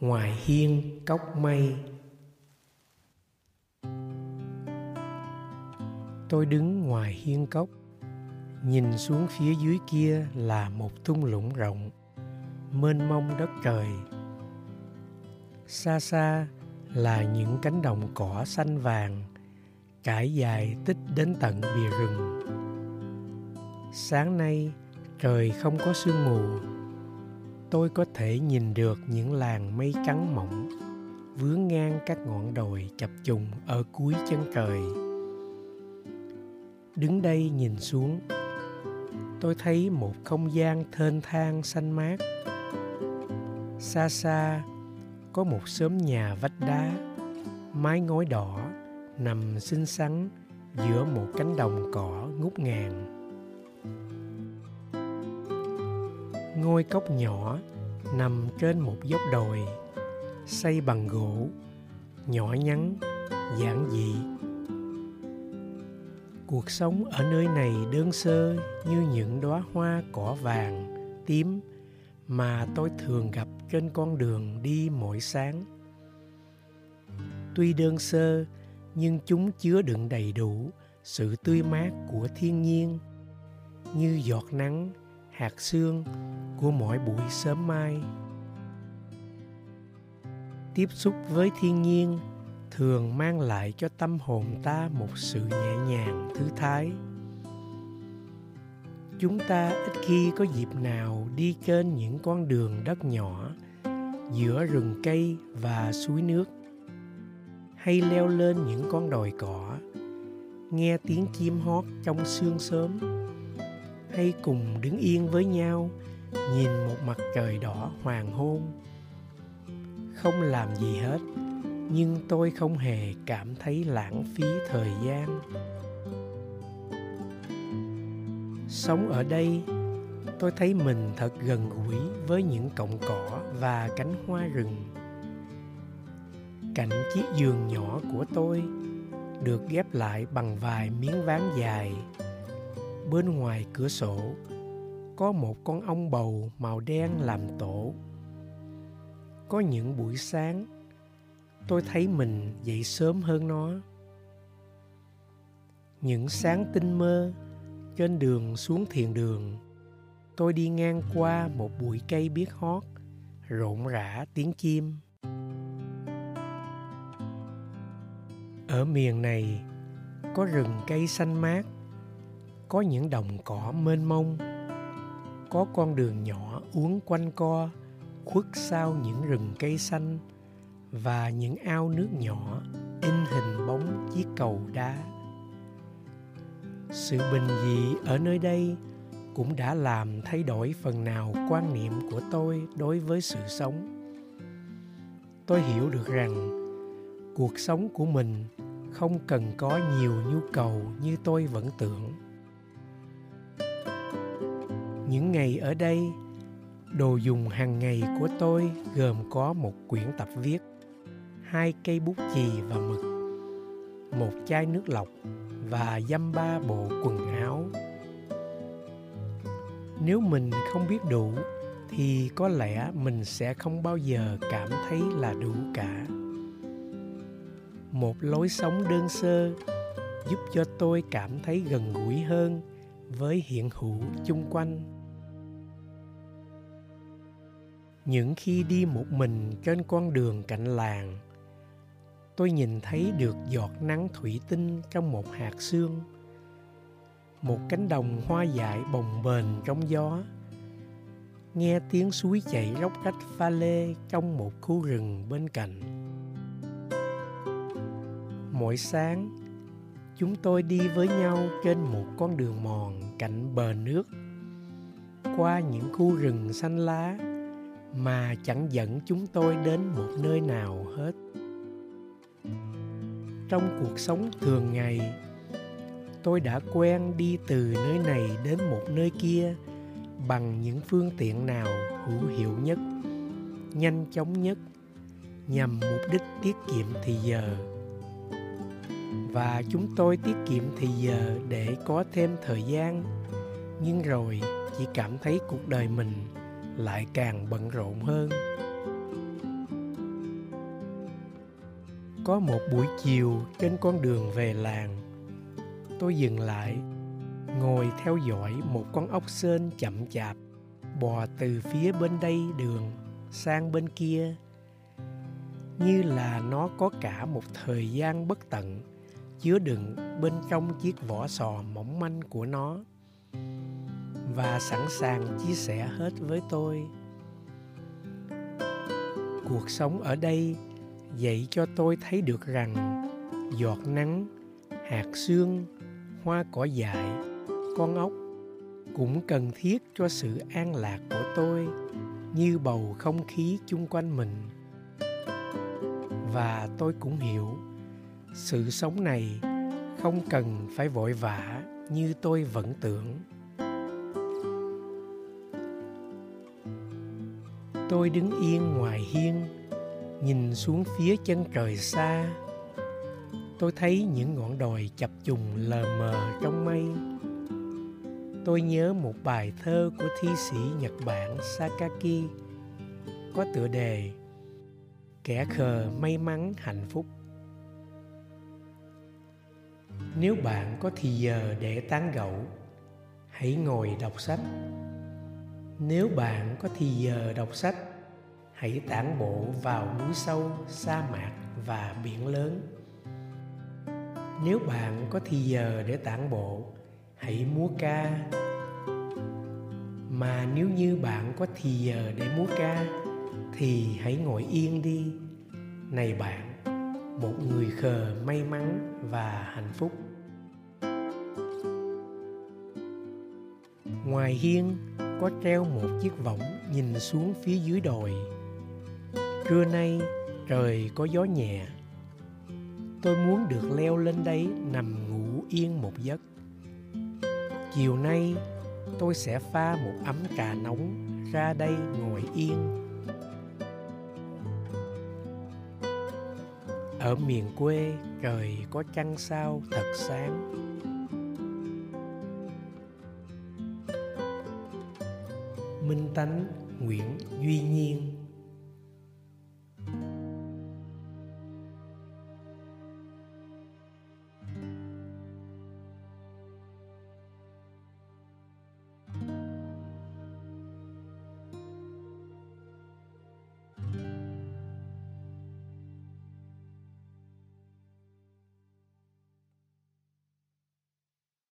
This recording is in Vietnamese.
ngoài hiên cốc mây. Tôi đứng ngoài hiên cốc, nhìn xuống phía dưới kia là một thung lũng rộng, mênh mông đất trời. Xa xa là những cánh đồng cỏ xanh vàng, trải dài tích đến tận bìa rừng. Sáng nay trời không có sương mù tôi có thể nhìn được những làn mây trắng mỏng vướng ngang các ngọn đồi chập trùng ở cuối chân trời. Đứng đây nhìn xuống, tôi thấy một không gian thênh thang xanh mát. Xa xa, có một xóm nhà vách đá, mái ngói đỏ nằm xinh xắn giữa một cánh đồng cỏ ngút ngàn ngôi cốc nhỏ nằm trên một dốc đồi, xây bằng gỗ, nhỏ nhắn, giản dị. Cuộc sống ở nơi này đơn sơ như những đóa hoa cỏ vàng, tím mà tôi thường gặp trên con đường đi mỗi sáng. Tuy đơn sơ, nhưng chúng chứa đựng đầy đủ sự tươi mát của thiên nhiên, như giọt nắng hạt xương của mỗi buổi sớm mai. Tiếp xúc với thiên nhiên thường mang lại cho tâm hồn ta một sự nhẹ nhàng thư thái. Chúng ta ít khi có dịp nào đi trên những con đường đất nhỏ giữa rừng cây và suối nước, hay leo lên những con đồi cỏ, nghe tiếng chim hót trong sương sớm hay cùng đứng yên với nhau, nhìn một mặt trời đỏ hoàng hôn. Không làm gì hết, nhưng tôi không hề cảm thấy lãng phí thời gian. Sống ở đây, tôi thấy mình thật gần gũi với những cọng cỏ và cánh hoa rừng. Cạnh chiếc giường nhỏ của tôi được ghép lại bằng vài miếng ván dài bên ngoài cửa sổ, có một con ong bầu màu đen làm tổ. Có những buổi sáng, tôi thấy mình dậy sớm hơn nó. Những sáng tinh mơ trên đường xuống thiền đường, tôi đi ngang qua một bụi cây biết hót, rộn rã tiếng chim. Ở miền này, có rừng cây xanh mát có những đồng cỏ mênh mông, có con đường nhỏ uốn quanh co, khuất sau những rừng cây xanh và những ao nước nhỏ in hình bóng chiếc cầu đá. Sự bình dị ở nơi đây cũng đã làm thay đổi phần nào quan niệm của tôi đối với sự sống. Tôi hiểu được rằng cuộc sống của mình không cần có nhiều nhu cầu như tôi vẫn tưởng những ngày ở đây, đồ dùng hàng ngày của tôi gồm có một quyển tập viết, hai cây bút chì và mực, một chai nước lọc và dăm ba bộ quần áo. Nếu mình không biết đủ, thì có lẽ mình sẽ không bao giờ cảm thấy là đủ cả. Một lối sống đơn sơ giúp cho tôi cảm thấy gần gũi hơn với hiện hữu chung quanh. Những khi đi một mình trên con đường cạnh làng, tôi nhìn thấy được giọt nắng thủy tinh trong một hạt sương, một cánh đồng hoa dại bồng bềnh trong gió. Nghe tiếng suối chảy róc rách pha lê trong một khu rừng bên cạnh. Mỗi sáng, chúng tôi đi với nhau trên một con đường mòn cạnh bờ nước, qua những khu rừng xanh lá mà chẳng dẫn chúng tôi đến một nơi nào hết. Trong cuộc sống thường ngày, tôi đã quen đi từ nơi này đến một nơi kia bằng những phương tiện nào hữu hiệu nhất, nhanh chóng nhất, nhằm mục đích tiết kiệm thì giờ. Và chúng tôi tiết kiệm thì giờ để có thêm thời gian, nhưng rồi chỉ cảm thấy cuộc đời mình lại càng bận rộn hơn. Có một buổi chiều trên con đường về làng, tôi dừng lại, ngồi theo dõi một con ốc sên chậm chạp bò từ phía bên đây đường sang bên kia, như là nó có cả một thời gian bất tận, chứa đựng bên trong chiếc vỏ sò mỏng manh của nó và sẵn sàng chia sẻ hết với tôi. Cuộc sống ở đây dạy cho tôi thấy được rằng giọt nắng, hạt sương, hoa cỏ dại, con ốc cũng cần thiết cho sự an lạc của tôi như bầu không khí chung quanh mình. Và tôi cũng hiểu sự sống này không cần phải vội vã như tôi vẫn tưởng. Tôi đứng yên ngoài hiên, nhìn xuống phía chân trời xa. Tôi thấy những ngọn đồi chập trùng lờ mờ trong mây. Tôi nhớ một bài thơ của thi sĩ nhật bản sakaki, có tựa đề kẻ khờ may mắn hạnh phúc nếu bạn có thì giờ để tán gẫu, hãy ngồi đọc sách nếu bạn có thì giờ đọc sách, hãy tản bộ vào núi sâu, sa mạc và biển lớn. Nếu bạn có thì giờ để tản bộ, hãy múa ca. Mà nếu như bạn có thì giờ để múa ca, thì hãy ngồi yên đi. Này bạn, một người khờ may mắn và hạnh phúc. Ngoài hiên có treo một chiếc võng nhìn xuống phía dưới đồi. Trưa nay trời có gió nhẹ. Tôi muốn được leo lên đây nằm ngủ yên một giấc. Chiều nay tôi sẽ pha một ấm trà nóng ra đây ngồi yên. Ở miền quê trời có trăng sao thật sáng. Minh tánh nguyễn duy nhiên.